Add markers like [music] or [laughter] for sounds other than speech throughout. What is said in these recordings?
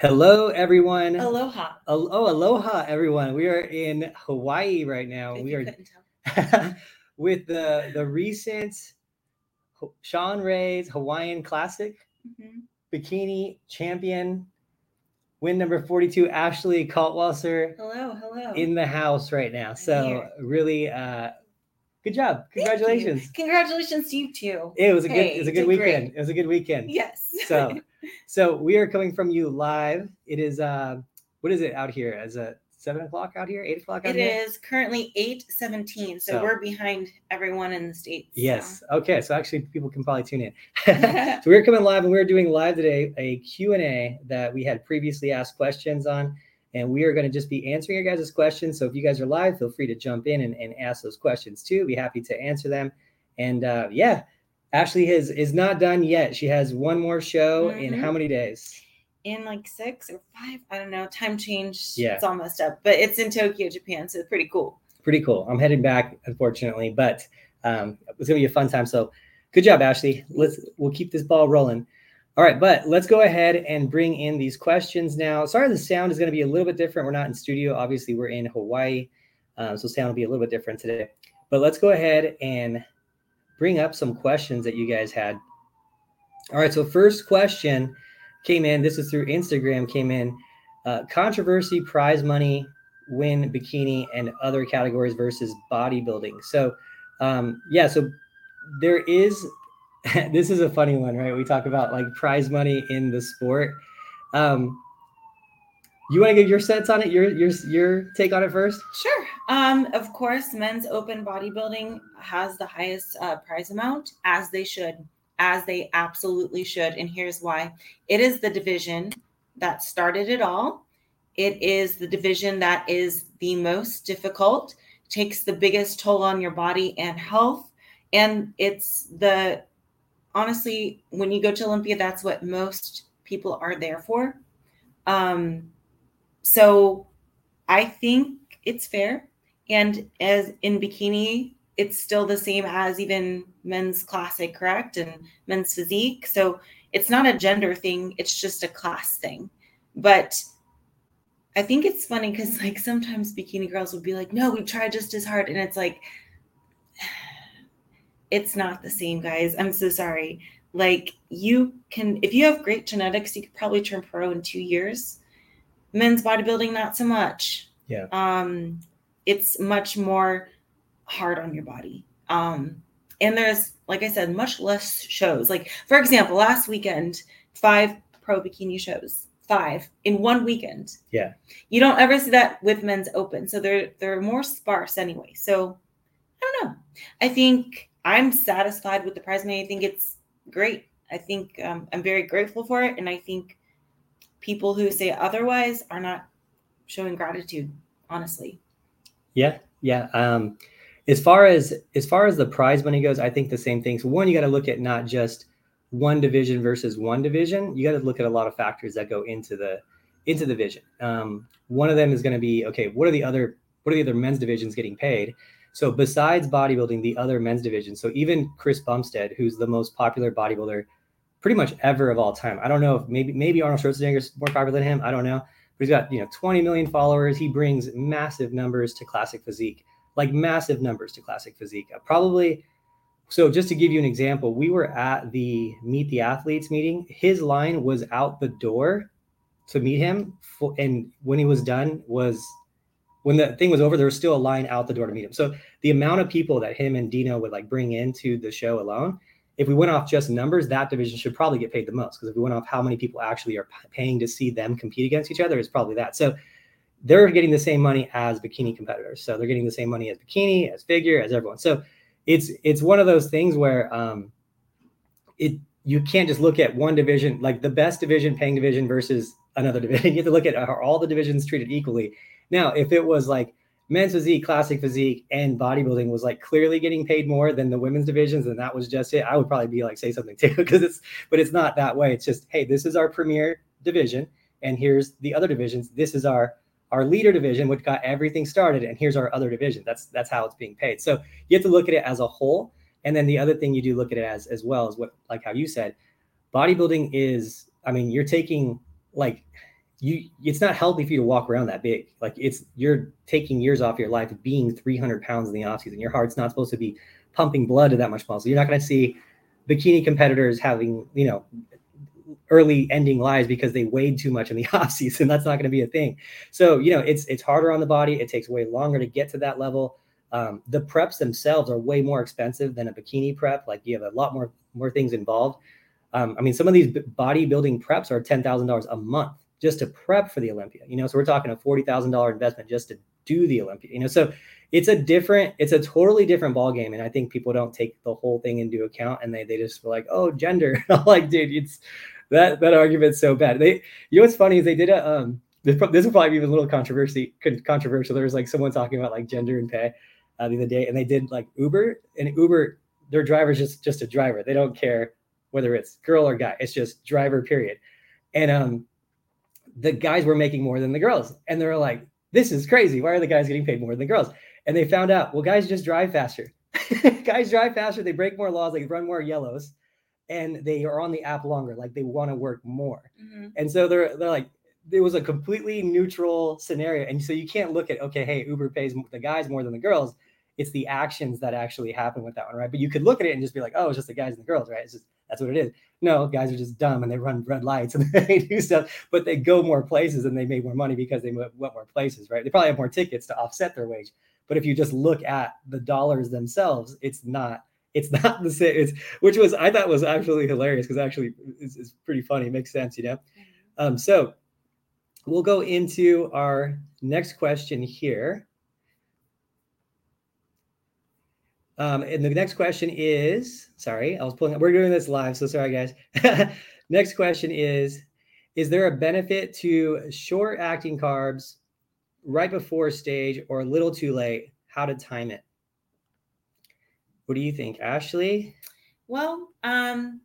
Hello, everyone. Aloha. Al- Oh, aloha, everyone. We are in Hawaii right now. if We are [laughs] with the the recent Shawn Ray's Hawaiian Classic Mhm. bikini champion, win number 42, Ashley Kaltwasser Hello, hello. in the house right now. So really uh good job. Congratulations. Congratulations to you too. It was a good it was a good did great. weekend. It was a good weekend. Yes. So [laughs] so we are coming from you live. It is uh what is it out here? As a seven o'clock out here, eight o'clock out it here? is currently 8:17, so, So- we're behind everyone in the states. so. Yes. Okay. So actually, people can probably tune in. [laughs] so we're coming live, and we're doing live today a Q and A that we had previously asked questions on, and we are going to just be answering your guys' questions. So if you guys are live, feel free to jump in and, and ask those questions too. Be happy to answer them. And uh, yeah, Ashley has is not done yet. She has one more show in Mhm. how many days? in like 6 or 5, I don't know, time change. Yeah. It's all messed up, but it's in Tokyo, Japan, so it's pretty cool. Pretty cool. I'm heading back, unfortunately, but um, it's gonna be a fun time. So good job, Ashley. Let's we'll keep this ball rolling. All right, but let's go ahead and bring in these questions now. Sorry, the sound is going to be a little bit different. We're not in studio. Obviously, we're in Hawaii, um, so sound will be a little bit different today. But let's go ahead and bring up some questions that you guys had. All right, so first question came in. This is through Instagram. Came in. Uh, controversy, prize money, win bikini, and other categories versus bodybuilding. So, um, yeah, so there is [laughs] this is a funny one, right? We talk about like prize money in the sport. Um, you want to give your sense on it? Your your your take on it first? Sure. Um, of course, men's open bodybuilding has the highest uh, prize amount, as they should, as they absolutely should. And here's why: it is the division that started it all. It is the division that is the most difficult, takes the biggest toll on your body and health, and it's the honestly, when you go to Olympia, that's what most people are there for. Um, so I think it's fair. And as in bikini, it's still the same as even men's classic, correct? And men's physique. So it's not a gender thing, it's just a class thing. But I think it's funny because [laughs] like sometimes bikini girls would be like, no, we tried just as hard. And it's like, [sighs] it's not the same, guys. I'm so sorry. Like you can, if you have great genetics, you could probably turn pro in two years. Men's bodybuilding, not so much. Yeah. Um, it's much more hard on your body. Um, and there's, like I said, much less shows. Like for example, last weekend, five pro bikini shows, five in one weekend. Yeah. You don't ever see that with men's open, so they're they're more sparse anyway. So I don't know. I think I'm satisfied with the prize money. I think it's great. I think um, I'm very grateful for it, and I think people who say otherwise are not showing gratitude. Honestly, Yeah, yeah. Um, as far as as far as the prize money goes, I think the same thing. So one, you got to look at not just one division versus one division. You got to look at a lot of factors that go into the into the division. Um, one of them is going to be okay. What are the other what are the other men's divisions getting paid? So besides bodybuilding, the other men's divisions. So even Chris Bumstead, who's the most popular bodybuilder, pretty much ever of all time. I don't know if maybe maybe Arnold Schwarzenegger is more popular than him. I don't know. He's got you know 20 million followers. He brings massive numbers to classic physique, like massive numbers to classic physique. Uh, probably. So just to give you an example, we were at the Meet the Athletes meeting. His line was out the door to meet him, for, and when he was done was when the thing was over. There was still a line out the door to meet him. So the amount of people that him and Dino would like bring into the show alone if we went off just numbers, that division should probably get paid the most because if we went off how many people actually are paying to see them compete against each other, it's probably that. So they're getting the same money as bikini competitors. So they're getting the same money as bikini, as figure, as everyone. So it's it's one of those things where um, it you can't just look at one division like the best division paying division versus another [laughs] division. You have to look at are all the divisions treated equally. Now, if it was like men's physique, classic physique, and bodybuilding was like clearly getting paid more than the women's divisions, and that was just it, I would probably be like say something too, [laughs] because it's but it's not that way. It's just, hey, this is our premier division, and here's the other divisions. This is our our leader division, which got everything started, and here's our other division. That's that's how it's being paid. So you have to look at it as a whole. And then the other thing you do look at it as as well is what like how you said, bodybuilding is, I mean, you're taking like you it's not healthy for you to walk around that big. Like it's you're taking years off your life being 300 pounds in the off season. Your heart's not supposed to be pumping blood to that much muscle. You're not going to see bikini competitors having you know early ending lives because they weighed too much in the [laughs] off season. That's not going to be a thing. So you know it's it's harder on the body. It takes way longer to get to that level. Um, the preps themselves are way more expensive than a bikini prep. Like you have a lot more more things involved. Um, I mean, some of these bodybuilding preps are ten thousand dollars a month just to prep for the Olympia. You know, so we're talking a forty thousand dollar investment just to do the Olympia. You know, so it's a different, it's a totally different ball game, and I think people don't take the whole thing into account, and they they just like, oh, gender. [laughs] I'm like, dude, it's that that argument's so bad. They, you know, what's funny is they did a um. This, this will probably be a little controversy controversial. There was like someone talking about like gender and pay uh, the other day, and they did like Uber, and Uber, their driver's just just a driver. They don't care whether it's girl or guy. It's just driver, period. And um, the guys were making more than the girls, and they were like, "This is crazy. Why are the guys getting paid more than the girls?" And they found out, well, guys just drive faster. [laughs] guys drive faster. They break more laws. They run more yellows, and they are on the app longer. Like they want to work more. Mm-hmm. And so they're they're like, it was a completely neutral scenario. And so you can't look at okay, hey, Uber pays the guys more than the girls it's the actions that actually happen with that one, right? But you could look at it and just be like, oh, it's just the guys and the girls, right? It's just that's what it is. No, guys are just dumb and they run red lights and [laughs] they do stuff, but they go more places and they make more money because they went more places, right? They probably have more tickets to offset their wage. But if you just look at the dollars themselves, it's not it's [laughs] not the same. It's which was I thought was absolutely hilarious because actually it's, it's, pretty funny. It makes sense, you know. Mm-hmm. Um, so we'll go into our next question here. Um, and the next question is sorry, I was pulling up. We're doing this live, so sorry, guys. [laughs] next question is Is there a benefit to short acting carbs right before stage or a little too late? How to time it? What do you think, Ashley? Well, um,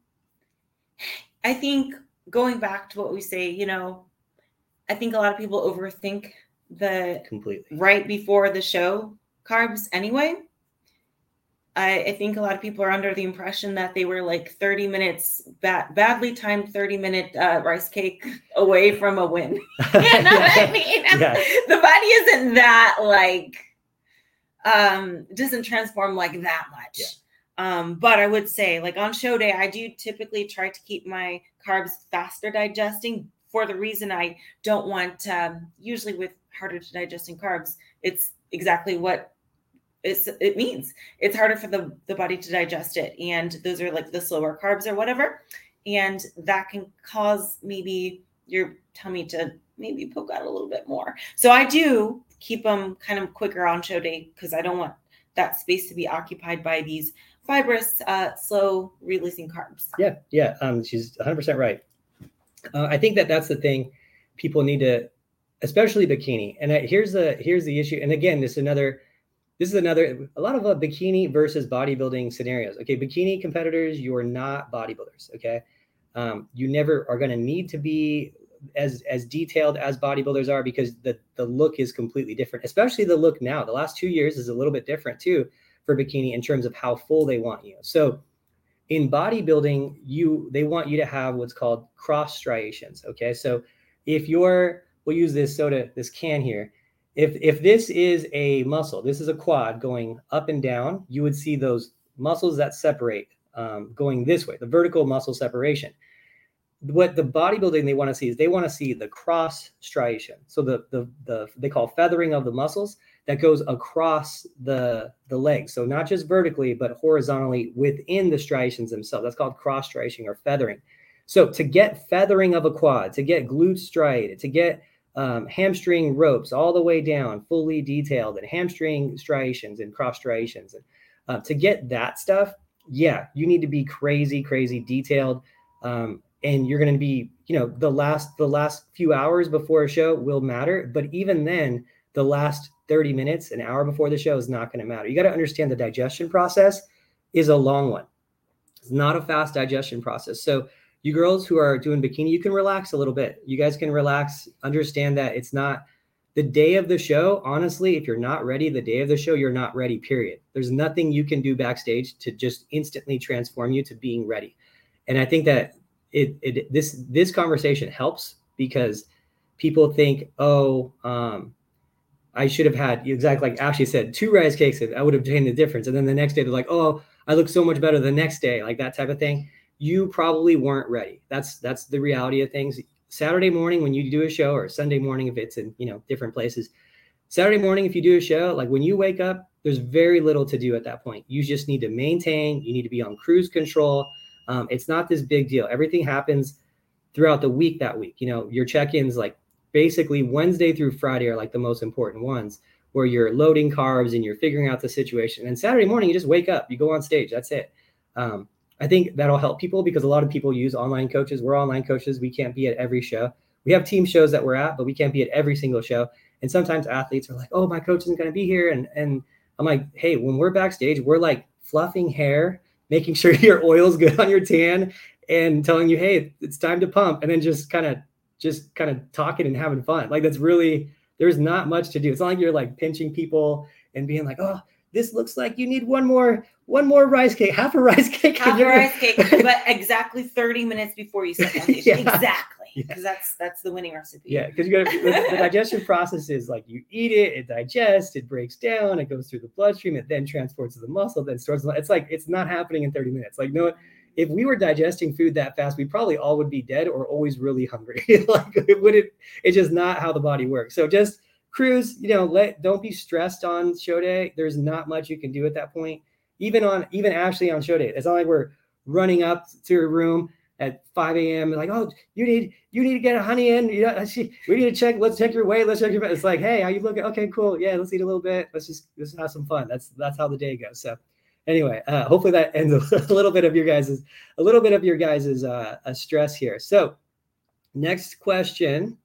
I think going back to what we say, you know, I think a lot of people overthink the completely right before the show carbs anyway. I, I, think a lot of people are under the impression that they were like 30 minutes bad, badly timed 30 minute uh, rice cake away from a win. [laughs] [laughs] you know yeah. what I mean? Yeah. The body isn't that like um doesn't transform like that much. Yeah. Um, but I would say like on show day, I do typically try to keep my carbs faster digesting for the reason I don't want um, usually with harder to digesting carbs, it's exactly what it's, it means it's harder for the, the body to digest it. And those are like the slower carbs or whatever. And that can cause maybe your tummy to maybe poke out a little bit more. So I do keep them kind of quicker on show day because I don't want that space to be occupied by these fibrous, uh, slow releasing carbs. Yeah, yeah, um, she's 100% right. Uh, I think that that's the thing people need to, especially bikini. And here's the here's the issue. And again, this is another this is another a lot of uh, bikini versus bodybuilding scenarios. Okay bikini competitors you are not bodybuilders okay? Um, you never are going to need to be as as detailed as bodybuilders are because the the look is completely different especially the look now. The last two years is a little bit different too for bikini in terms of how full they want you. So in bodybuilding you they want you to have what's called cross striations okay? So if you're we'll use this soda this can here if if this is a muscle, this is a quad going up and down, you would see those muscles that separate um, going this way, the vertical muscle separation. What the bodybuilding they want to see is they want to see the cross striation. So the the the they call feathering of the muscles that goes across the the legs. So not just vertically, but horizontally within the striations themselves. That's called cross striation or feathering. So to get feathering of a quad, to get glute striated, to get um, hamstring ropes all the way down, fully detailed, and hamstring striations and cross striations. Uh, to get that stuff, yeah, you need to be crazy, crazy detailed. Um, and you're going to be, you know, the last the last few hours before a show will matter, but even then, the last 30 minutes, an hour before the show is not going to matter. You got to understand the digestion process is a long one. It's not a fast digestion process. So you girls who are doing bikini, you can relax a little bit. You guys can relax, understand that it's not the day of the show. Honestly, if you're not ready the day of the show, you're not ready, period. There's nothing you can do backstage to just instantly transform you to being ready. And I think that it, it this this conversation helps because people think, oh, um, I should have had exactly like Ashley said, two rice cakes. I would have obtained the difference. And then the next day they're like, oh, I look so much better the next day, like that type of thing. You probably weren't ready. That's that's the reality of things. Saturday morning when you do a show, or Sunday morning if it's in you know different places. Saturday morning if you do a show, like when you wake up, there's very little to do at that point. You just need to maintain. You need to be on cruise control. Um, it's not this big deal. Everything happens throughout the week that week. You know, your check-ins like basically Wednesday through Friday are like the most important ones where you're loading carbs and you're figuring out the situation. And Saturday morning, you just wake up, you go on stage. That's it. Um, I think that'll help people because a lot of people use online coaches. We're online coaches. We can't be at every show. We have team shows that we're at, but we can't be at every single show. And sometimes athletes are like, "Oh, my coach isn't going to be here," and and I'm like, "Hey, when we're backstage, we're like fluffing hair, making [laughs] sure your oil's good on your tan, and telling you, "Hey, it's time to pump," and then just kind of just kind of talking and having fun. Like that's really there's not much to do. It's not like you're like pinching people and being like, oh, this looks like you need one more one more rice cake, half a rice cake. Half a rice cake, [laughs] but exactly 30 minutes before you start [laughs] yeah. Exactly. Because yeah. that's that's the winning recipe. Yeah, because you got the, the digestion process is like you eat it, it digests, it breaks down, it goes through the bloodstream, it then transports to the muscle, then stores. It's like it's not happening in 30 minutes. Like no if we were digesting food that fast, we probably all would be dead or always really hungry. [laughs] like it wouldn't, it's just not how the body works. So just cruise, you know, let don't be stressed on show day. There's not much you can do at that point. Even on even Ashley on show date. It's not like we're running up to her room at 5 a.m. like, oh, you need you need to get a honey in. You know, [laughs] she, we need to check. Let's check your weight. Let's check your. It's like, hey, how you looking? Okay, cool. Yeah, let's eat a little bit. Let's just let's have some fun. That's that's how the day goes. So anyway, uh, hopefully that ends [laughs] a, little bit of your guys's a little bit of your guys's uh, stress here. So, next question: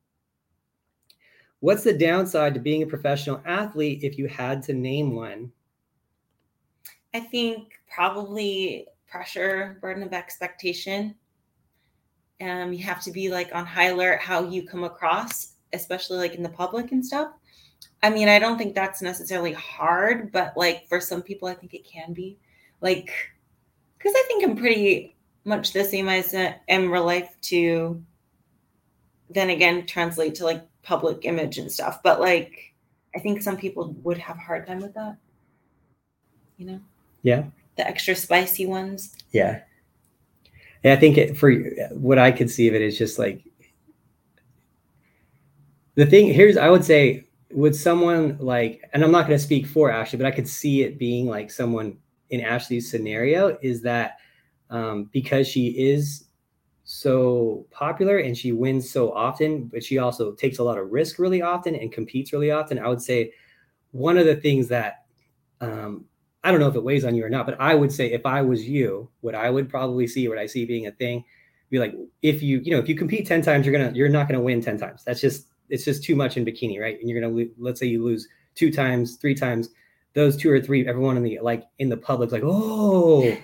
What's the downside to being a professional athlete if you had to name one? I think probably pressure, burden of expectation. Um, you have to be like on high alert how you come across, especially like in the public and stuff. I mean, I don't think that's necessarily hard, but like for some people, I think it can be. Like, because I think I'm pretty much the same as in real life to then again translate to like public image and stuff. But like, I think some people would have a hard time with that. You know? Yeah. The extra spicy ones. Yeah. And I think it, for what I could see of it is just like the thing here's, I would say would someone like, and I'm not going to speak for Ashley, but I could see it being like someone in Ashley's scenario is that um, because she is so popular and she wins so often, but she also takes a lot of risk really often and competes really often. I would say one of the things that um, I don't know if it weighs on you or not, but I would say if I was you, what I would probably see, what I see being a thing, be like if you you know if you compete 10 times you're gonna you're not gonna win 10 times that's just it's just too much in bikini, right? And you're gonna let's say you lose two times, three times, those two or three, everyone in the like in the public's like, oh,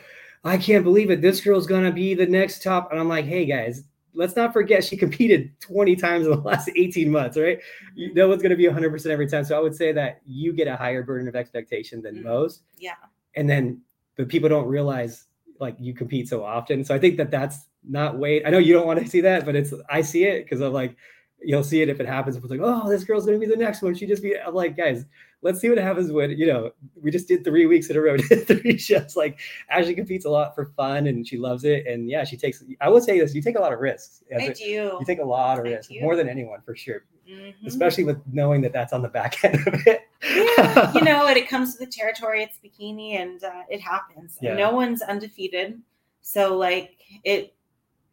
I can't believe it. This girl's gonna be the next top. And I'm like, hey guys, let's not forget she competed 20 times in the [laughs] last 18 months, right? You, no one's gonna be 100% every time. So I would say that you get a higher burden of expectation than mm-hmm. most. Yeah. And then, but people don't realize like you compete so often. So I think that that's not weight. I know you don't want to see that, but it's I see it because I'm like you'll see it if it happens. It's like, oh, this girl's gonna be the next one. She just be I'm like, guys, let's see what happens when you know we just did three weeks in a row, [laughs] three shows. Like Ashley competes a lot for fun and she loves it. And yeah, she takes. I will say this: you take a lot of risks. I do. You take a lot of risks, more than anyone for sure. Mm-hmm. Especially with knowing that that's on the back [laughs] end of it. yeah, you [laughs] know, when it comes to the territory, it's bikini, and uh, it happens. Yeah. No one's undefeated, so like it,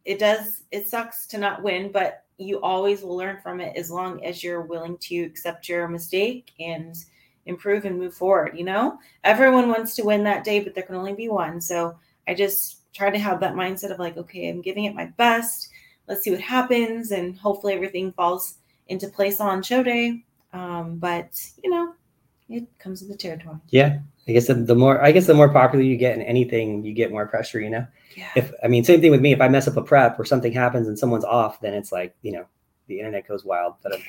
it does. It sucks to not win, but you always will learn from it as long as you're willing to accept your mistake and improve and move forward. You know, everyone wants to win that day, but there can only be one. So I just try to have that mindset of like, okay, I'm giving it my best. Let's see what happens. And hopefully everything falls into place on show day. Um, but, you know, it comes with the territory. Yeah. I guess the, the more, I guess the more popular you get in anything, you get more pressure, you know? Yeah. If I mean, same thing with me. If I mess up a prep or something happens and someone's off, then it's like you know, the internet goes wild. But um,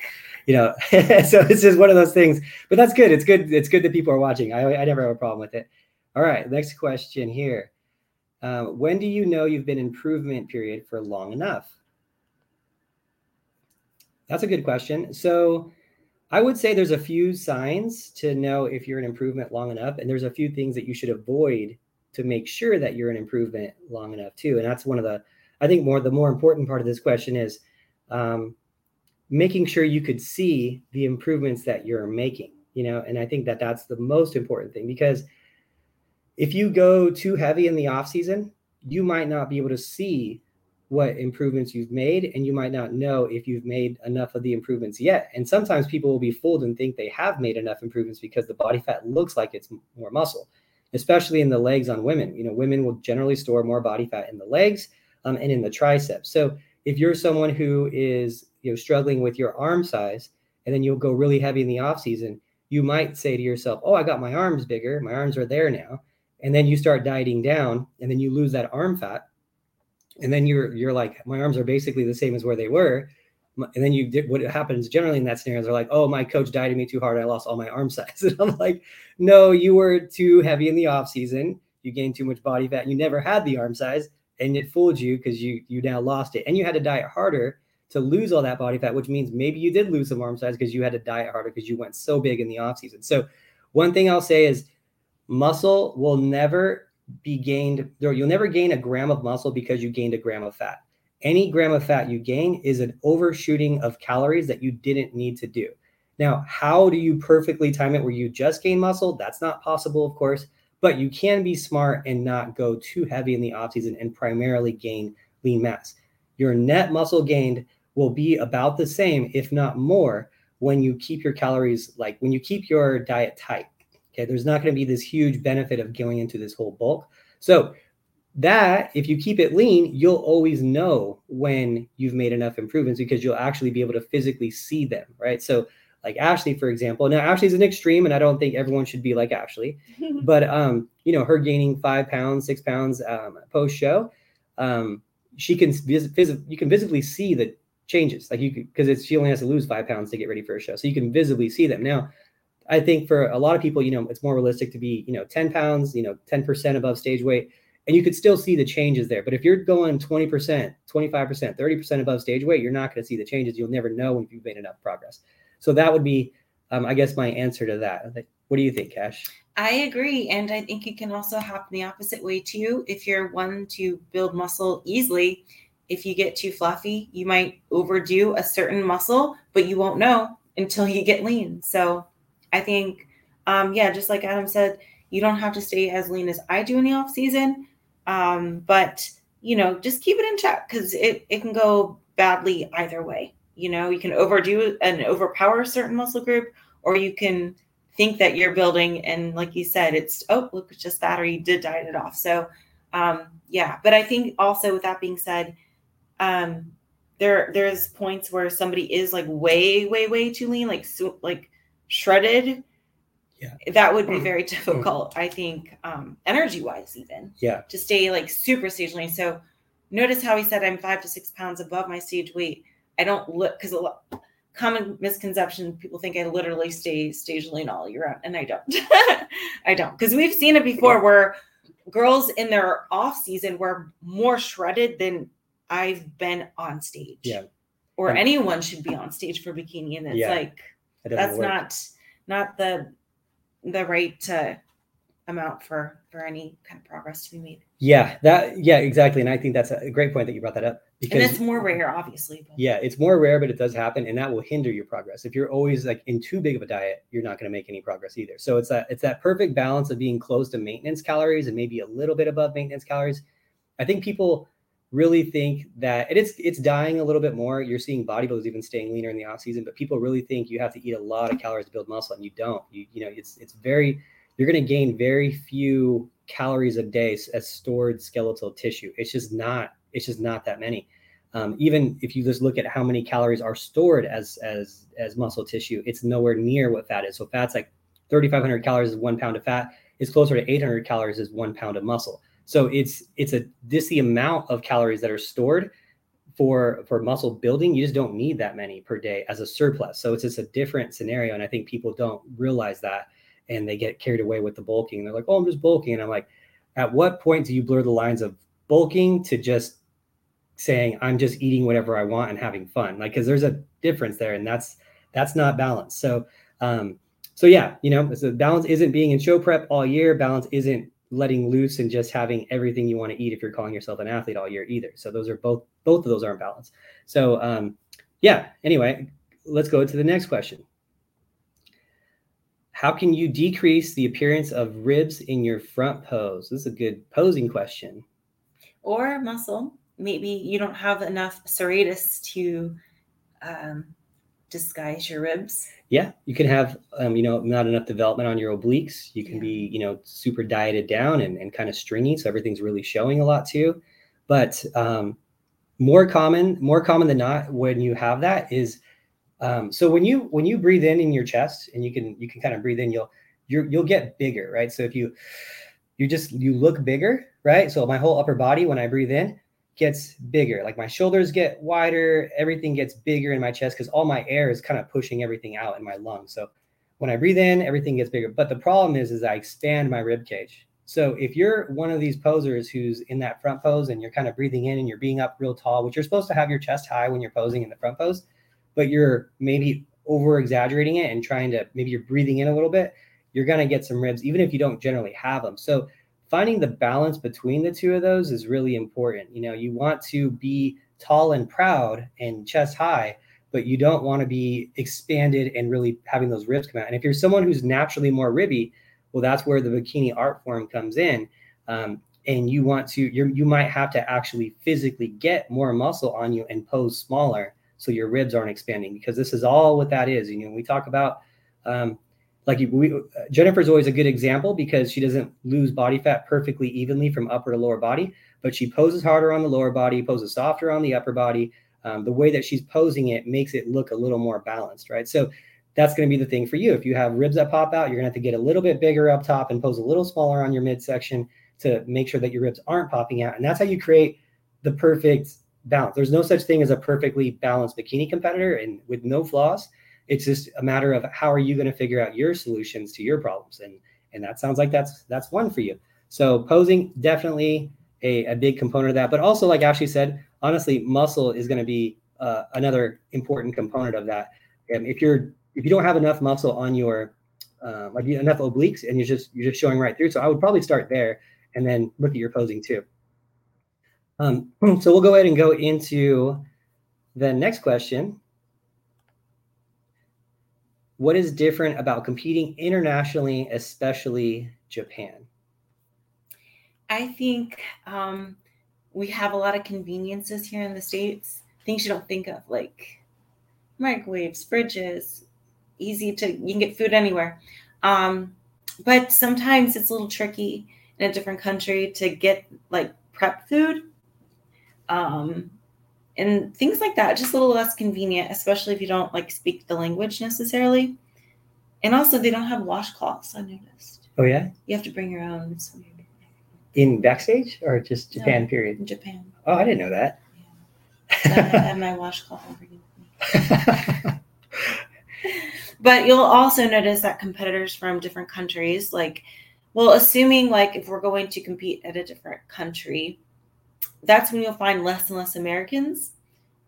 you know, [laughs] so it's just one of those things. But that's good. It's good. It's good that people are watching. I I never have a problem with it. All right, next question here. Uh, when do you know you've been improvement period for long enough? that's a good question. So I would say there's a few signs to know if you're an improvement long enough, and there's a few things that you should avoid to make sure that you're an improvement long enough too. And that's one of the, I think more the more important part of this question is um, making sure you could see the improvements that you're making. You know, and I think that that's the most important thing because if you go too heavy in the off season, you might not be able to see what improvements you've made and you might not know if you've made enough of the improvements yet. And sometimes people will be fooled and think they have made enough improvements because the body fat looks like it's more muscle especially in the legs on women. You know women will generally store more body fat in the legs um, and in the triceps. So if you're someone who is you know struggling with your arm size and then you'll go really heavy in the off season you might say to yourself oh i got my arms bigger. My arms are there now. And then you start dieting down and then you lose that arm fat and then you're you're like my arms are basically the same as where they were. And then you did what happens generally in that scenario is they're like oh my coach dieted me too hard. I lost all my arm [laughs] size. And i'm like no you were too heavy in the off season. You gained too much body fat. You never had the arm size and it fooled you because you you now lost it. And you had to diet harder to lose all that body fat which means maybe you did lose some arm size because you had to diet harder because you went so big in the off season. So one thing i'll say is muscle will never be gained or you'll never gain a gram of muscle because you gained a gram of fat. Any gram of fat you gain is an overshooting of calories that you didn't need to do. Now how do you perfectly time it where you just gain muscle? That's not possible of course but you can be smart and not go too heavy in the off season and primarily gain lean mass. Your net muscle gained will be about the same if not more when you keep your calories like when you keep your diet tight Okay, there's not going to be this huge benefit of going into this whole bulk. So that if you keep it lean, you'll always know when you've made enough improvements because you'll actually be able to physically see them, right? So like Ashley, for example. Now Ashley's an extreme, and I don't think everyone should be like Ashley, [laughs] but um, you know, her gaining five pounds, six pounds um, post show, um, she can visit, visit, you can visibly see the changes, like you because it's she only has to lose five pounds to get ready for a show, so you can visibly see them. Now, I think for a lot of people, you know, it's more realistic to be, you know, 10 pounds, you know, 10% above stage weight, and you could still see the changes there. But if you're going 20%, 25%, 30% above stage weight, you're not going to see the changes. You'll never know if you've made enough progress. So that would be, um, I guess, my answer to that. What do you think, Cash? I agree. And I think it can also happen the opposite way too. If you're one to build muscle easily, if you get too fluffy, you might overdo a certain muscle, but you won't know until you get lean. So I think, um, yeah, just like Adam said, you don't have to stay as lean as I do in the off season, um, but you know, just keep it in check because it it can go badly either way. You know, you can overdo and overpower a certain muscle group, or you can think that you're building and like you said, it's oh look, it's just that, or you did diet it off. So um, yeah, but I think also with that being said, um, there there's points where somebody is like way way way too lean, like so, like shredded, yeah. that would be mm. very [laughs] difficult, I think, um, energy wise, even. Yeah. To stay like super stage lean. So notice how he said I'm five to six pounds above my stage weight. I don't look because a lot common misconception people think I literally stay stage lean all year round, and I don't. [laughs] I don't because we've seen it before where girls in their off season were more shredded than I've been on stage. Yeah. Or anyone should be on stage for bikini, and it's yeah. like that's work. not not the the right uh, amount for for any kind of progress to be made. Yeah, that yeah, exactly. And I think that's a great point that you brought that up because and it's more rare, obviously. But. Yeah, it's more rare, but it does happen, and that will hinder your progress. If you're always like in too big of a diet, you're not going to make any progress either. So it's that it's that perfect balance of being close to maintenance calories and maybe a little bit above maintenance calories. I think people really think that it is it's dying a little bit more. You're seeing bodybuilders even staying leaner in the off season, but people really think you have to eat a lot of calories to build muscle, and you don't. You you know it's it's very you're going to gain very few calories a day as stored skeletal tissue. It's just not it's just not that many. Um, even if you just look at how many calories are stored as as as muscle tissue, it's nowhere near what fat is. So fat's like 3,500 calories is one pound of fat. It's closer to 800 calories is one pound of muscle. So it's it's a this the amount of calories that are stored for for muscle building. You just don't need that many per day as a surplus. So it's just a different scenario, and I think people don't realize that, and they get carried away with the bulking. They're like, "Oh, I'm just bulking," and I'm like, at what point do you blur the lines of bulking to just saying I'm just eating whatever I want and having fun. Like, because there's a difference there, and that's that's not balance. So, um, so yeah, you know, so balance isn't being in show prep all year. Balance isn't letting loose and just having everything you want to eat if you're calling yourself an athlete all year either. So those are both both of those are in balance. So um, yeah. Anyway, let's go to the next question. How can you decrease the appearance of ribs in your front pose? This is a good posing question. Or muscle. Maybe you don't have enough serratus to um, disguise your ribs. Yeah, you can have, um, you know, not enough development on your obliques. You can yeah. be, you know, super dieted down and, and kind of stringy, so everything's really showing a lot too. But um, more common, more common than not, when you have that is, um, so when you when you breathe in in your chest and you can you can kind of breathe in, you'll you you'll get bigger, right? So if you you just you look bigger, right? So my whole upper body when I breathe in, gets bigger. Like my shoulders get wider, everything gets bigger in my chest because all my air is kind of pushing everything out in my lungs. So when I breathe in, everything gets bigger. But the problem is, is I expand my rib cage. So if you're one of these posers who's in that front pose and you're kind of breathing in and you're being up real tall, which you're supposed to have your chest high when you're posing in the front pose, but you're maybe over exaggerating it and trying to maybe you're breathing in a little bit, you're going to get some ribs, even if you don't generally have them. So finding the balance between the two of those is really important. You know, you want to be tall and proud and chest high, but you don't want to be expanded and really having those ribs come out. And if you're someone who's naturally more ribby, well, that's where the bikini art form comes in. Um, and you want to, you you might have to actually physically get more muscle on you and pose smaller so your ribs aren't expanding because this is all what that is. You know, we talk about um, like we, Jennifer's always a good example because she doesn't lose body fat perfectly evenly from upper to lower body, but she poses harder on the lower body, poses softer on the upper body. Um, the way that she's posing it makes it look a little more balanced, right? So that's going to be the thing for you. If you have ribs that pop out, you're going to have to get a little bit bigger up top and pose a little smaller on your midsection to make sure that your ribs aren't popping out. And that's how you create the perfect balance. There's no such thing as a perfectly balanced bikini competitor and with no flaws it's just a matter of how are you going to figure out your solutions to your problems and and that sounds like that's that's one for you. So posing definitely a, a big component of that but also like ashley said honestly muscle is going to be uh, another important component of that. And if you're if you don't have enough muscle on your uh, like enough obliques and you're just you're just showing right through so i would probably start there and then look at your posing too. Um, [clears throat] so we'll go ahead and go into the next question what is different about competing internationally, especially Japan? I think um, we have a lot of conveniences here in the States, things you don't think of, like microwaves, fridges, easy to, you can get food anywhere. Um, but sometimes it's a little tricky in a different country to get like prep food. Um, and things like that just a little less convenient especially if you don't like speak the language necessarily. And also they don't have washcloths i noticed. Oh yeah? You have to bring your own in backstage or just japan no, period? in japan. Oh i didn't know that. Yeah. I have my washcloth over [laughs] but you'll also notice that competitors from different countries like well assuming like if we're going to compete at a different country that's when you'll find less and less Americans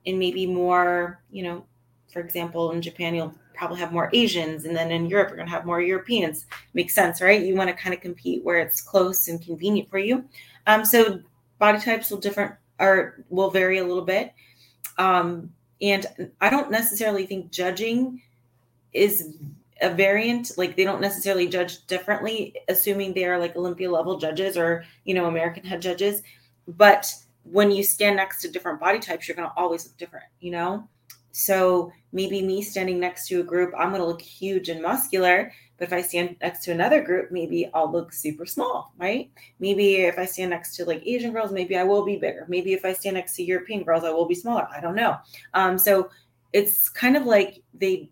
and maybe more, you know, for example, in Japan, you'll probably have more Asians. And then in Europe, you're going to have more Europeans. Makes sense, right? You want to kind of compete where it's close and convenient for you. Um, so body types will different or will vary a little bit. Um, and I don't necessarily think judging is a variant like they don't necessarily judge differently assuming they are like olympia level judges or you know american head judges but when you stand next to different body types, you're going to always look different, you know? So maybe me standing next to a group, I'm going to look huge and muscular. But if I stand next to another group, maybe I'll look super small, right? Maybe if I stand next to like Asian girls, maybe I will be bigger. Maybe if I stand next to European girls, I will be smaller. I don't know. Um, so it's kind of like they,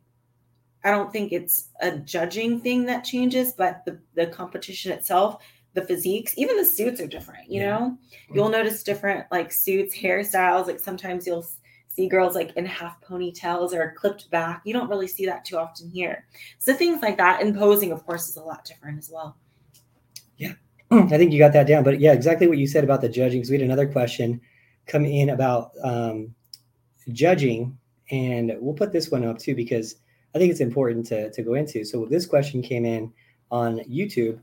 I don't think it's a judging thing that changes, but the, the competition itself the physiques, even the suits are different, you know? Mm-hmm. You'll notice different like suits, hairstyles. Like sometimes you'll see girls like in half ponytails or clipped back. You don't really see that too often here. So things like that. And posing, of course, is a lot different as well. Yeah. [clears throat] I think you got that down. But yeah, exactly what you said about the judging. Because we had another question come in about um, judging, and we'll put this one up too because I think it's important to, to go into. So this question came in on YouTube.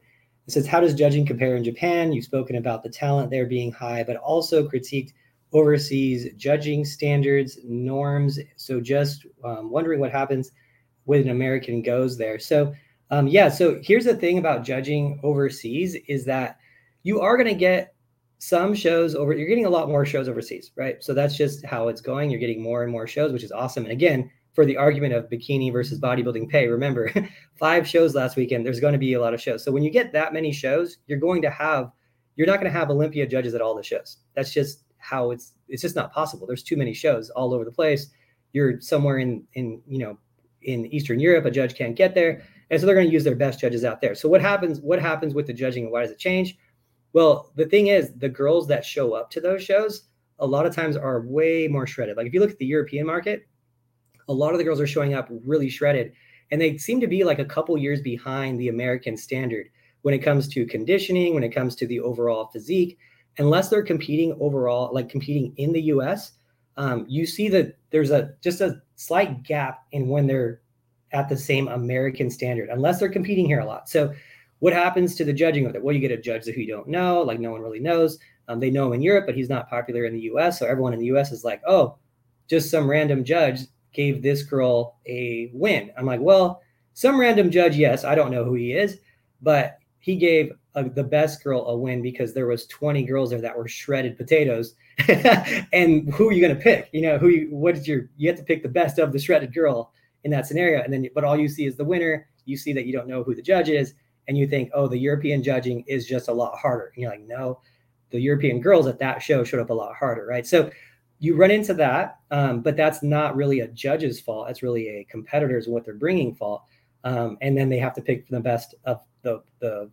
It says, How does judging compare in Japan? You've spoken about the talent there being high, but also critiqued overseas judging standards, norms. So just um, wondering what happens when an American goes there. So um, yeah, so here's the thing about judging overseas is that you are going to get some shows over you're getting a lot more shows overseas right so that's just how it's going you're getting more and more shows which is awesome and again for the argument of bikini versus bodybuilding pay. Remember [laughs] five shows last weekend there's going to be a lot of shows. So when you get that many shows you're going to have you're not going to have olympia judges at all the shows. That's just how it's it's just not possible. There's too many shows all over the place. You're somewhere in in you know in eastern europe a judge can't get there. And so they're going to use their best judges out there. So what happens what happens with the judging and why does it change? Well, the thing is, the girls that show up to those shows a lot of times are way more shredded. Like if you look at the European market, a lot of the girls are showing up really shredded, and they seem to be like a couple years behind the American standard when it comes to conditioning, when it comes to the overall physique. Unless they're competing overall, like competing in the U.S., um, you see that there's a just a slight gap in when they're at the same American standard, unless they're competing here a lot. So what happens to the judging of it? Well, you get a judge who you don't know, like no one really knows. Um, they know him in Europe, but he's not popular in the US. So everyone in the US is like, oh, just some random judge gave this girl a win. I'm like, well, some random judge, yes, I don't know who he is, but he gave a, the best girl a win because there was 20 girls there that were shredded potatoes. [laughs] and who are you going to pick? You know, who you, what is your, you have to pick the best of the shredded girl in that scenario. And then, but all you see is the winner. You see that you don't know who the judge is and you think, oh, the European judging is just a lot harder. And you're like, no, the European girls at that show showed up a lot harder, right? So you run into that, um, but that's not really a judge's fault. It's really a competitor's what they're bringing fault. Um, and then they have to pick the best of the the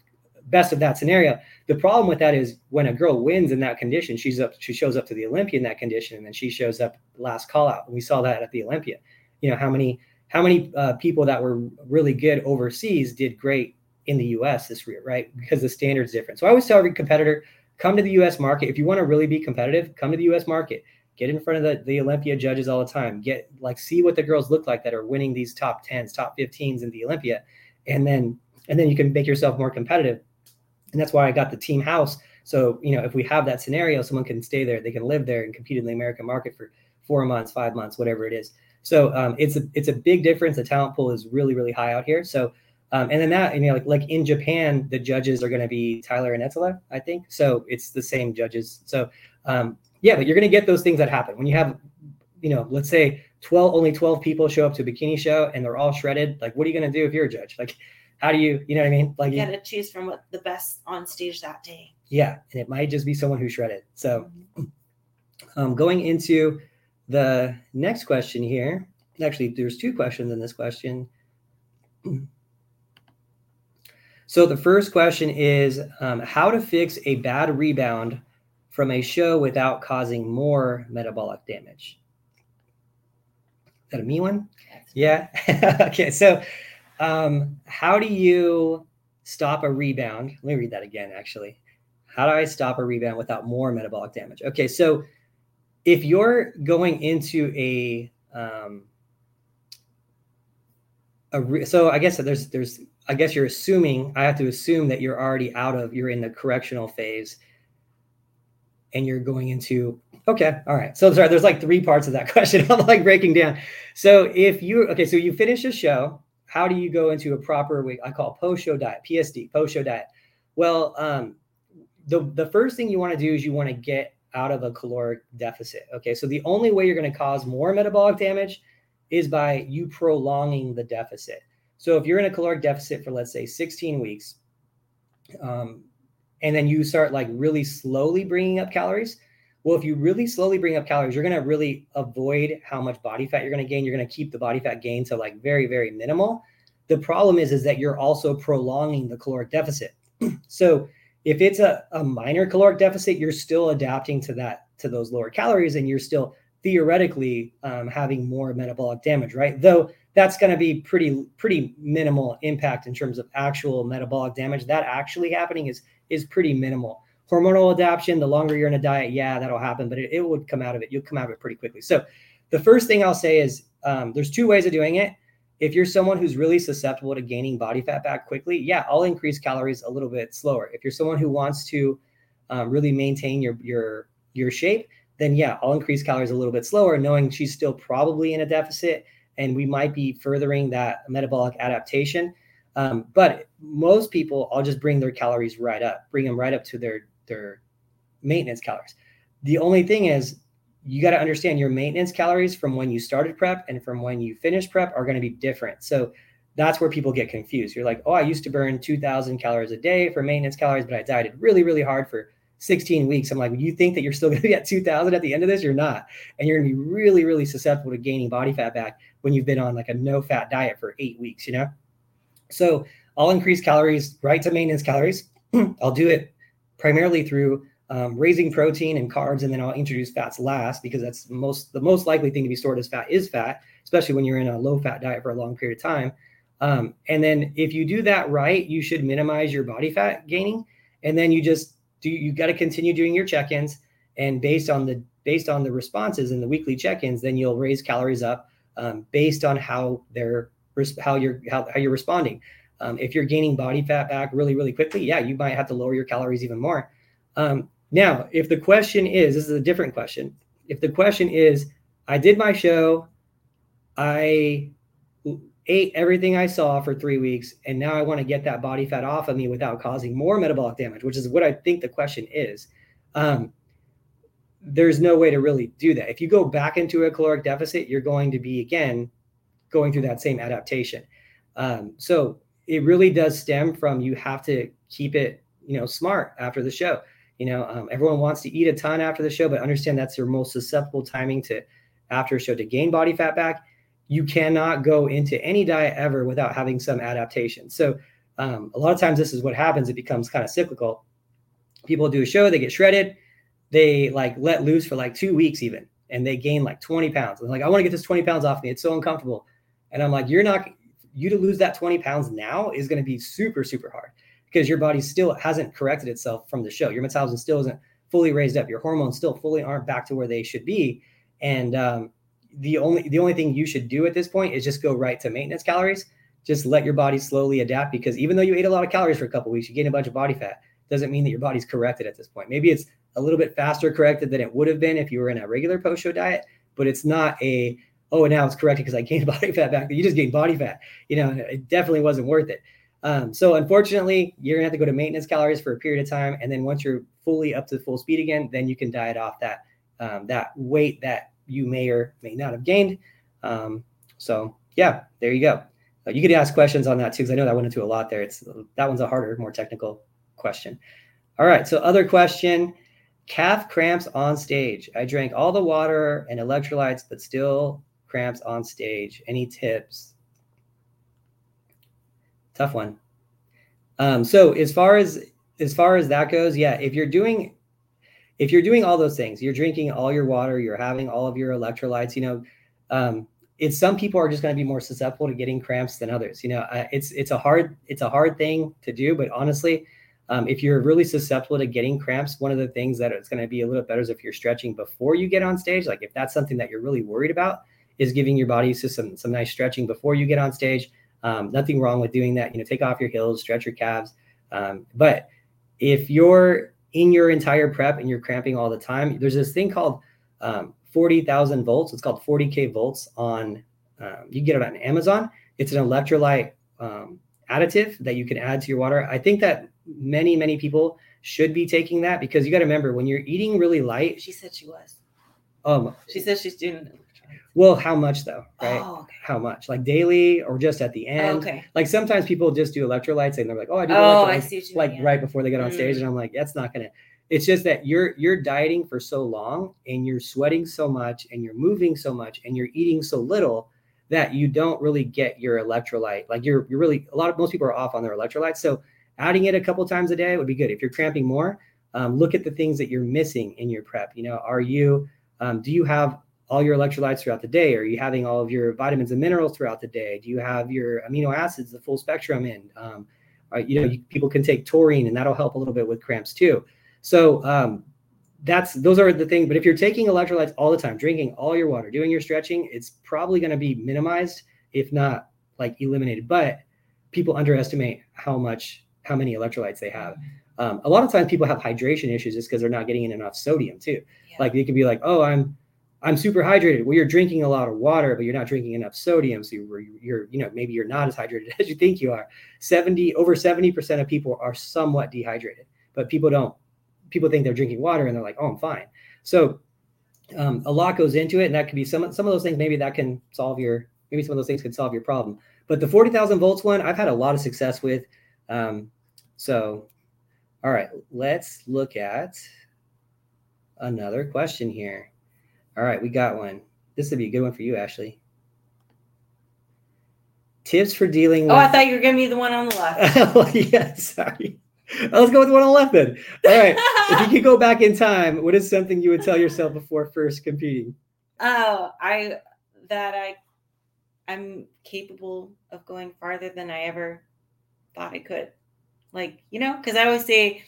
best of that scenario. The problem with that is when a girl wins in that condition, she's up, she shows up to the Olympia in that condition, and then she shows up last call out. We saw that at the Olympia. You know how many how many uh, people that were really good overseas did great in the US this year, right? Because the standard's different. So I always tell every competitor, come to the US market. If you want to really be competitive, come to the US market. Get in front of the, the Olympia judges all the time. Get like see what the girls look like that are winning these top 10s, top 15s in the Olympia. And then and then you can make yourself more competitive. And that's why I got the team house. So, you know, if we have that scenario, someone can stay there, they can live there and compete in the American market for four months, five months, whatever it is. So um, it's a it's a big difference. The talent pool is really, really high out here. So um, and then that, you know, like like in Japan, the judges are going to be Tyler and Etzela, I think. So it's the same judges. So um, yeah, but you're going to get those things that happen when you have, you know, let's say 12 only 12 people show up to a bikini show and they're all shredded. Like, what are you going to do if you're a judge? Like, how do you, you know what I mean? Like, you got to choose from what the best on stage that day. Yeah, and it might just be someone who shredded. So, mm-hmm. [clears throat] um, going into the next question here, actually, there's two questions in this question. [clears throat] So the first question is um, how to fix a bad rebound from a show without causing more metabolic damage. Is that a me one? Yeah. [laughs] okay. So, um, how do you stop a rebound? Let me read that again, actually. How do I stop a rebound without more metabolic damage? Okay. So, if you're going into a, um, a re- so I guess there's there's I guess you're assuming, I have to assume that you're already out of, you're in the correctional phase and you're going into, okay, all right. So sorry, there's like three parts of that [laughs] question. I'm like breaking down. So if you, okay, so you finish a show, how do you go into a proper week? I call post show diet, PSD, post show diet. Well, um, the, the first thing you want to do is you want to get out of a caloric deficit. Okay. So the only way you're going to cause more metabolic damage is by you prolonging the deficit. So if you're in a caloric deficit for let's say 16 weeks, um, and then you start like really slowly bringing up calories. Well, if you really slowly bring up calories, you're going to really avoid how much body fat you're going to gain. You're going to keep the body fat gain to like very, very minimal. The problem is, is that you're also prolonging the caloric deficit. [clears throat] so if it's a, a minor caloric deficit, you're still adapting to that, to those lower calories, and you're still theoretically um, having more metabolic damage, right? Though that's going to be pretty pretty minimal impact in terms of actual metabolic damage. That actually happening is is pretty minimal. hormonal adaptation, the longer you're in a diet, yeah, that'll happen, but it, it would come out of it. You'll come out of it pretty quickly. So the first thing I'll say is um, there's two ways of doing it. If you're someone who's really susceptible to gaining body fat back quickly, yeah, I'll increase calories a little bit slower. If you're someone who wants to um, really maintain your your your shape, then yeah, I'll increase calories a little bit slower, knowing she's still probably in a deficit, and we might be furthering that metabolic adaptation. Um, but most people, I'll just bring their calories right up, bring them right up to their their maintenance calories. The only thing is, you got to understand your maintenance calories from when you started prep and from when you finish prep are going to be different. So that's where people get confused. You're like, oh, I used to burn 2,000 calories a day for maintenance calories, but I dieted really, really hard for 16 weeks. I'm like, you think that you're still [laughs] going to be at 2,000 at the end of this? You're not. And you're going to be really, really susceptible to gaining body fat back when you've been on like a no fat diet for eight weeks, you know? So I'll increase calories right to maintenance calories. [clears throat] I'll do it primarily through um, raising protein and carbs, and then I'll introduce fats last because that's most the most likely thing to be stored as fat is fat, especially when you're in a low fat diet for a long period of time. Um, and then if you do that right, you should minimize your body fat gaining, and then you just do you got to continue doing your check-ins, and based on the based on the responses in the weekly check-ins, then you'll raise calories up um, based on how they're how you're how, how you're responding. Um, if you're gaining body fat back really really quickly, yeah, you might have to lower your calories even more. Um, now, if the question is, this is a different question. If the question is, I did my show, I ate everything I saw for three weeks, and now I want to get that body fat off of me without causing more metabolic damage, which is what I think the question is. Um, there's no way to really do that. If you go back into a caloric deficit, you're going to be again going through that same adaptation. Um, so it really does stem from you have to keep it, you know, smart after the show. You know, um, everyone wants to eat a ton after the show, but understand that's your most susceptible timing to after a show to gain body fat back. You cannot go into any diet ever without having some adaptation. So um, a lot of times this is what happens. It becomes kind of cyclical. People do a show, they get shredded, they like let loose for like two weeks even, and they gain like 20 pounds. And like, I want to get this 20 pounds off me. It's so uncomfortable. And I'm like, you're not you to lose that 20 pounds now is going to be super, super hard because your body still hasn't corrected itself from the show. Your metabolism still isn't fully raised up. Your hormones still fully aren't back to where they should be. And um, the only the only thing you should do at this point is just go right to maintenance calories. Just let your body slowly adapt because even though you ate a lot of calories for a couple weeks, you gain a bunch of body fat. Doesn't mean that your body's corrected at this point. Maybe it's a little bit faster corrected than it would have been if you were in a regular post show diet, but it's not a oh and now it's corrected because I gained [laughs] body fat back. You just gained body fat. You know, it definitely wasn't worth it. Um, so unfortunately, you're gonna have to go to maintenance calories for a period of time, and then once you're fully up to full speed again, then you can diet off that um, that weight that you may or may not have gained. Um, so yeah, there you go. Uh, you could ask questions on that too, because I know that went into a lot there. It's that one's a harder, more technical question. All right, so other question: calf cramps on stage. I drank all the water and electrolytes, but still cramps on stage. Any tips? tough one. Um, so as far as as far as that goes, yeah, if you're doing if you're doing all those things, you're drinking all your water, you're having all of your electrolytes, you know, um, it's some people are just going to be more susceptible to getting cramps than others. You know, uh, it's it's a hard it's a hard thing to do, but honestly, um, if you're really susceptible to getting cramps, one of the things that it's going to be a little better is if you're stretching before you get on stage. Like if that's something that you're really worried about, is giving your body some some nice stretching before you get on stage. Um, nothing wrong with doing that. You know, take off your heels, stretch your calves. Um, but if you're in your entire prep and you're cramping all the time, there's this thing called um, 40,000 volts. It's called 40K volts on, um, you get it on Amazon. It's an electrolyte um, additive that you can add to your water. I think that many, many people should be taking that because you got to remember when you're eating really light. She said she was. Um, she says she's doing well, how much though? Right? Oh, okay. How much? Like daily or just at the end? Okay. Like sometimes people just do electrolytes and they're like, oh, I do Oh, electrolytes I see like mean. right before they get on stage, Mm. and I'm like, that's not gonna. It's just that you're you're dieting for so long and you're sweating so much and you're moving so much and you're eating so little that you don't really get your electrolyte. Like you're you're really a lot of most people are off on their electrolytes. So adding it a couple times a day would be good. If you're cramping more, um, look at the things that you're missing in your prep. You know, are you um, do you have all your electrolytes throughout the day? Are you having all of your vitamins and minerals throughout the day? Do you have your amino acids, the full spectrum in? Um, uh, you know, you, people can take taurine and that'll help a little bit with cramps too. So um, that's those are the things. But if you're taking electrolytes all the time, drinking all your water, doing your stretching, it's probably going to be minimized, if not like eliminated. But people underestimate how much how many electrolytes they have. Um, a lot of times people have hydration issues just because they're not getting in enough sodium too. Yeah. Like they could be like, oh, I'm I'm super hydrated. Well, you're drinking a lot of water, but you're not drinking enough sodium. So you're, you're, you know, maybe you're not as hydrated [laughs] as you think you are. 70, over 70% of people are somewhat dehydrated, but people don't, people think they're drinking water and they're like, oh, I'm fine. So um, a lot goes into it. And that could be some, some of those things, maybe that can solve your, maybe some of those things can solve your problem. But the 40,000 volts one, I've had a lot of success with. Um, so, all right, let's look at another question here. All right, we got one. This would be a good one for you, Ashley. Tips for dealing with. Oh, I thought you were giving me the one on the left. [laughs] oh, yeah, sorry. Let's go with the one on the left then. All right. if you [laughs] could go back in time, what is something you would tell yourself before first competing? Oh, I that I I'm capable of going farther than I ever thought I could. Like, you know, because I always say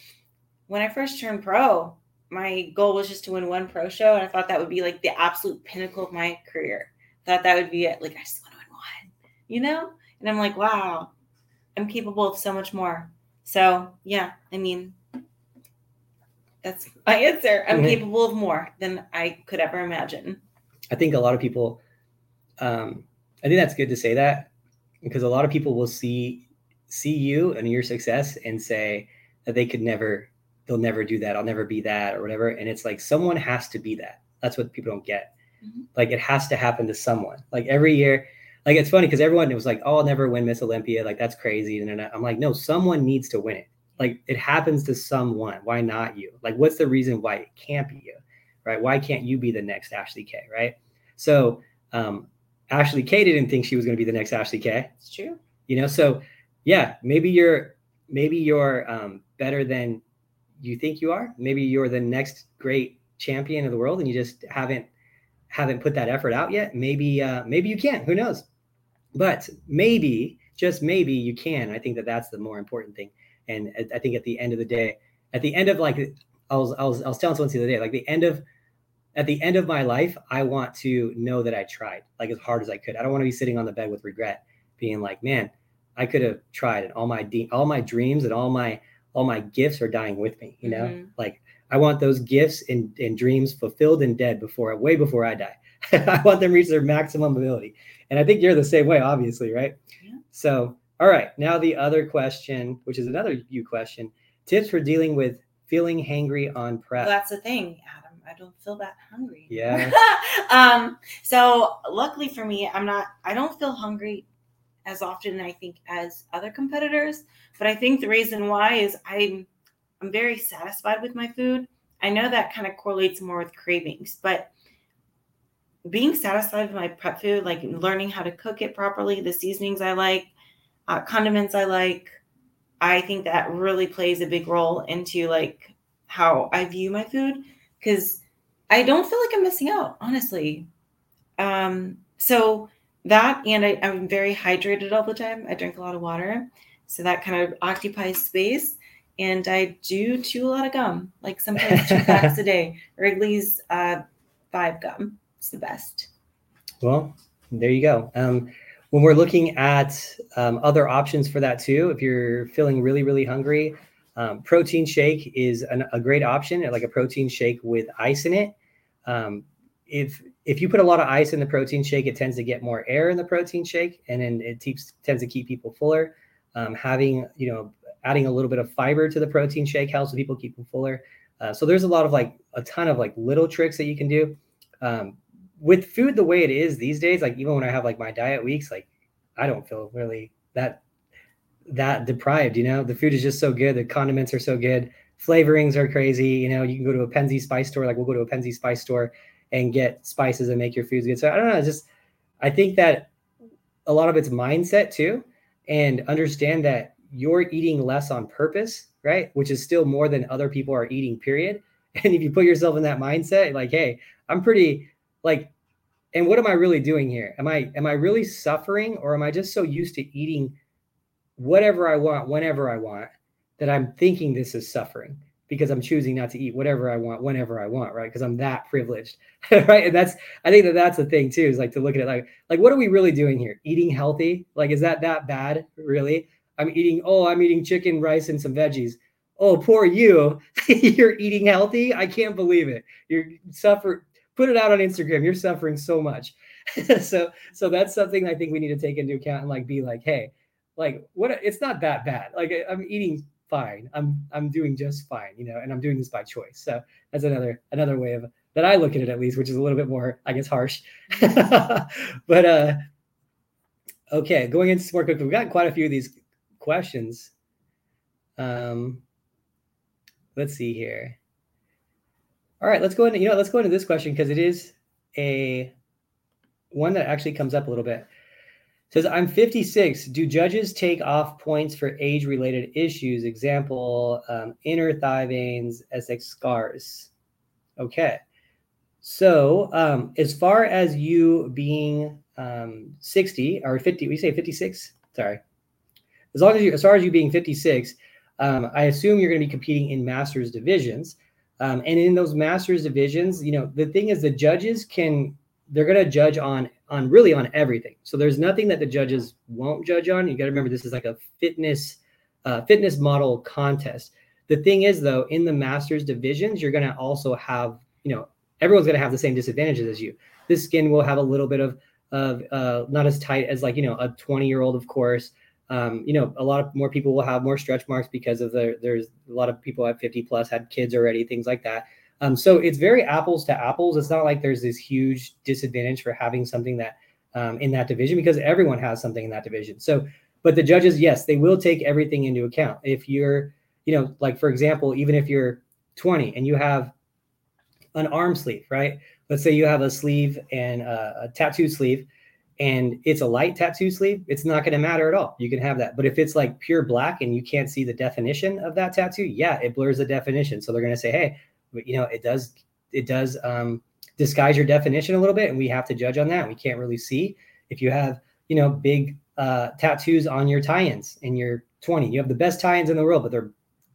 when I first turned pro, my goal was just to win one pro show, and I thought that would be like the absolute pinnacle of my career. Thought that would be it. Like I just want to win one, you know. And I'm like, wow, I'm capable of so much more. So yeah, I mean, that's my [laughs] answer. I'm mm-hmm. capable of more than I could ever imagine. I think a lot of people, um, I think that's good to say that because a lot of people will see see you and your success and say that they could never they'll never do that. I'll never be that or whatever. And it's like someone has to be that. That's what people don't get. Mm-hmm. Like it has to happen to someone. Like every year, like it's funny because everyone it was like, "Oh, I'll never win Miss Olympia." Like that's crazy. And I'm like, no, someone needs to win it. Like it happens to someone. Why not you? Like what's the reason why it can't be you? Right? Why can't you be the next Ashley K? Right? So um, Ashley K didn't think she was going to be the next Ashley K. It's true. You know, so yeah, maybe you're maybe you're um, better than you think you are. Maybe you're the next great champion of the world, and you just haven't haven't put that effort out yet. Maybe uh, maybe you can. Who knows? But maybe just maybe you can. I think that that's the more important thing. And I think at the end of the day, at the end of like I was I was I was telling someone the other day, like the end of at the end of my life, I want to know that I tried like as hard as I could. I don't want to be sitting on the bed with regret, being like, man, I could have tried, and all my de- all my dreams and all my all my gifts are dying with me you know? Mm-hmm. like i want those gifts and, and dreams fulfilled and dead before way before i die. [laughs] I want them to reach their maximum ability. And i think you're the same way obviously right? Yeah. so all right now the other question which is another you question tips for dealing with feeling hangry on prep. Well, that's the thing adam. I don't feel that hungry. Yeah. [laughs] Um so luckily for me i'm not i don't feel hungry as often I think as other competitors. But I think the reason why is I'm I'm very satisfied with my food. I know that kind of correlates more with cravings, but being satisfied with my prep food, like learning how to cook it properly, the seasonings I like, uh, condiments I like, I think that really plays a big role into like how I view my food because I don't feel like I'm missing out, honestly. Um, so that and I, I'm very hydrated all the time. I drink a lot of water. So that kind of occupies space. And I do chew a lot of gum, like sometimes two [laughs] packs a day. Wrigley's uh, five gum. It's the best. Well, there you go. Um, when we're looking at um, other options for that too, if you're feeling really, really hungry, um, protein shake is an, a great option, like a protein shake with ice in it. Um, if if you put a lot of ice in the protein shake, it tends to get more air in the protein shake, and then it keeps tends to keep people fuller. Um, having you know adding a little bit of fiber to the protein shake helps people keep them fuller. Uh, so there's a lot of like a ton of like little tricks that you can do um, with food the way it is these days. Like even when I have like my diet weeks, like I don't feel really that that deprived. You know, the food is just so good. The condiments are so good. Flavorings are crazy. You know, you can go to a Penzeys spice store. Like we'll go to a Penzeys spice store and get spices and make your foods good. So I don't know, just I think that a lot of it's mindset too, and understand that you're eating less on purpose, right? Which is still more than other people are eating, period. [laughs] And if you put yourself in that mindset, like, hey, I'm pretty like, and what am I really doing here? Am I am I really suffering or am I just so used to eating whatever I want whenever I want that I'm thinking this is suffering? Because I'm choosing not to eat whatever I want whenever I want, right? Because I'm that privileged, [laughs] right? And that's I think that that's the thing too is like to look at it like like what are we really doing here? Eating healthy? Like is that that bad really? I'm eating oh I'm eating chicken, rice, and some veggies. Oh poor you, [laughs] you're eating healthy. I can't believe it. You're suffer. Put it out on Instagram. You're suffering so much. [laughs] so so that's something I think we need to take into account and like be like hey like what it's not that bad like i'm eating fine. I'm i'm doing just fine you know and i'm doing this by choice. So that's another another way of that i look at it at least which is a little bit more i guess harsh. [laughs] But uh okay going into some more quickly we've got quite a few of these questions. Um let's see here. All right let's go into you know let's go into this question because it is a one that actually comes up a little bit says i'm 56 do judges take off points for age related issues? Example um, inner thigh veins sx scars. Okay. So um, as far as you being um, 60 or 50 we say 56 sorry. As long as you as far as you being 56 um, i assume you're going to be competing in masters divisions. Um, and in those masters divisions you know the thing is the judges can they're going to judge on on really on everything. So there's nothing that the judges won't judge on. You got to remember this is like a fitness uh, fitness model contest. The thing is though, in the masters divisions, you're going to also have you know everyone's going to have the same disadvantages as you. This skin will have a little bit of of uh, not as tight as like you know a 20 year old, of course. Um, you know, a lot of more people will have more stretch marks because of the there's a lot of people at 50 plus had kids already, things like that. Um, so it's very apples to apples. It's not like there's this huge disadvantage for having something that um, in that division because everyone has something in that division. So, but the judges, yes, they will take everything into account. If you're, you know, like for example, even if you're 20 and you have an arm sleeve, right? Let's say you have a sleeve and a, a tattoo sleeve and it's a light tattoo sleeve, it's not going to matter at all. You can have that. But if it's like pure black and you can't see the definition of that tattoo, yeah, it blurs the definition. So they're going to say, hey, you know, it does it does um, disguise your definition a little bit, and we have to judge on that. We can't really see if you have you know big uh, tattoos on your tie-ins and you're 20. You have the best tie-ins in the world, but they're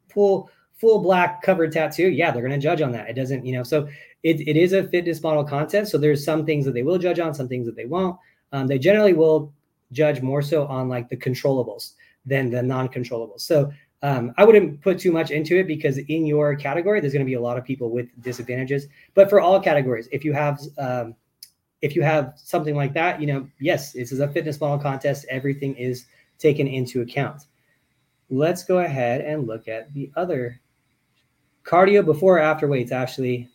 full full black covered tattoo. Yeah, they're going to judge on that. It doesn't, you know, so it, it is a fitness model contest. So there's some things that they will judge on, some things that they won't. Um, they generally will judge more so on like the controllables than the non-controllables. So um, I wouldn't put too much into it because in your category, there's going to be a lot of people with disadvantages. But for all categories, if you have um, if you have something like that, you know, yes, this is a fitness model contest. Everything is taken into account. Let's go ahead and look at the other cardio before or after weights. Actually,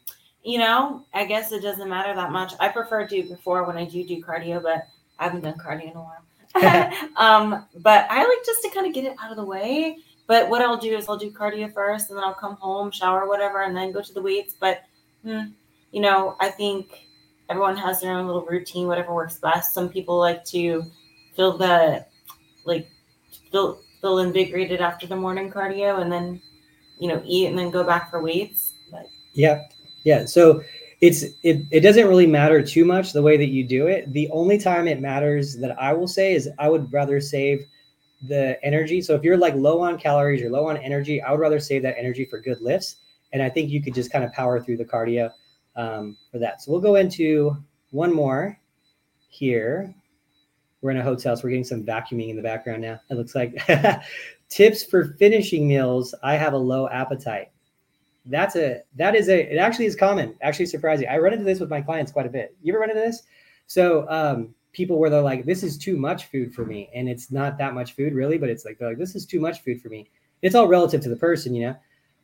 you know, I guess it doesn't matter that much. I prefer to before when I do do cardio, but I haven't done cardio in a while. [laughs] [laughs] um, but I like just to kind of get it out of the way but what I'll do is I'll do cardio first, and then I'll come home, shower, whatever, and then go to the weights. But hmm, you know, I think everyone has their own little routine, whatever works best. Some people like to feel the like feel feel invigorated after the morning cardio, and then you know eat and then go back for weights. But yeah, yeah. So it's it, it doesn't really matter too much the way that you do it. The only time it matters that I will say is I would rather save the energy. So if you're like low on calories, you're low on energy, I would rather save that energy for good lifts. And I think you could just kind of power through the cardio um, for that. So we'll go into one more here. We're in a hotel, so we're getting some vacuuming in the background now. It looks like [laughs] tips for finishing meals. I have a low appetite. That's a that is a it actually is common. Actually surprising. I run into this with my clients quite a bit. You ever run into this? So um, people where they're like, this is too much food for me. And it's not that much food really, but it's like, they're like, this is too much food for me. It's all relative to the person, you know?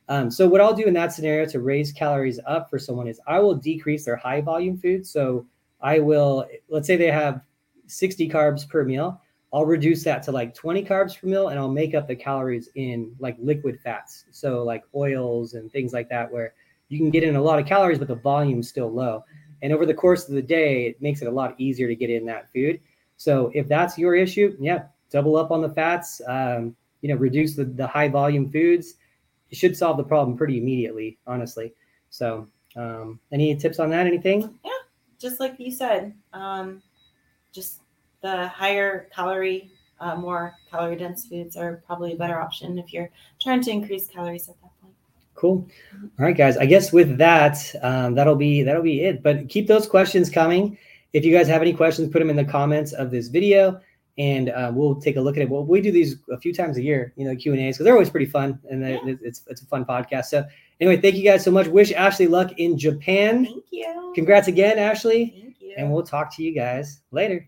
Um, so what I'll do in that scenario to raise calories up for someone is I will decrease their high volume food. So I will, let's say they have 60 carbs per meal. I'll reduce that to like 20 carbs per meal and I'll make up the calories in like liquid fats. So like oils and things like that, where you can get in a lot of calories, but the volume's still low. And over the course of the day, it makes it a lot easier to get in that food. So if that's your issue, yeah, double up on the fats. Um, you know, reduce the, the high volume foods. It should solve the problem pretty immediately, honestly. So, um, any tips on that? Anything? Yeah, just like you said, um, just the higher calorie, uh, more calorie dense foods are probably a better option if you're trying to increase calories at that. Cool. All right, guys. I guess with that, um, that'll be that'll be it. But keep those questions coming. If you guys have any questions, put them in the comments of this video, and uh, we'll take a look at it. Well, we do these a few times a year, you know, Q and A's because they're always pretty fun, and yeah. it's it's a fun podcast. So anyway, thank you guys so much. Wish Ashley luck in Japan. Thank you. Congrats again, Ashley. Thank you. And we'll talk to you guys later.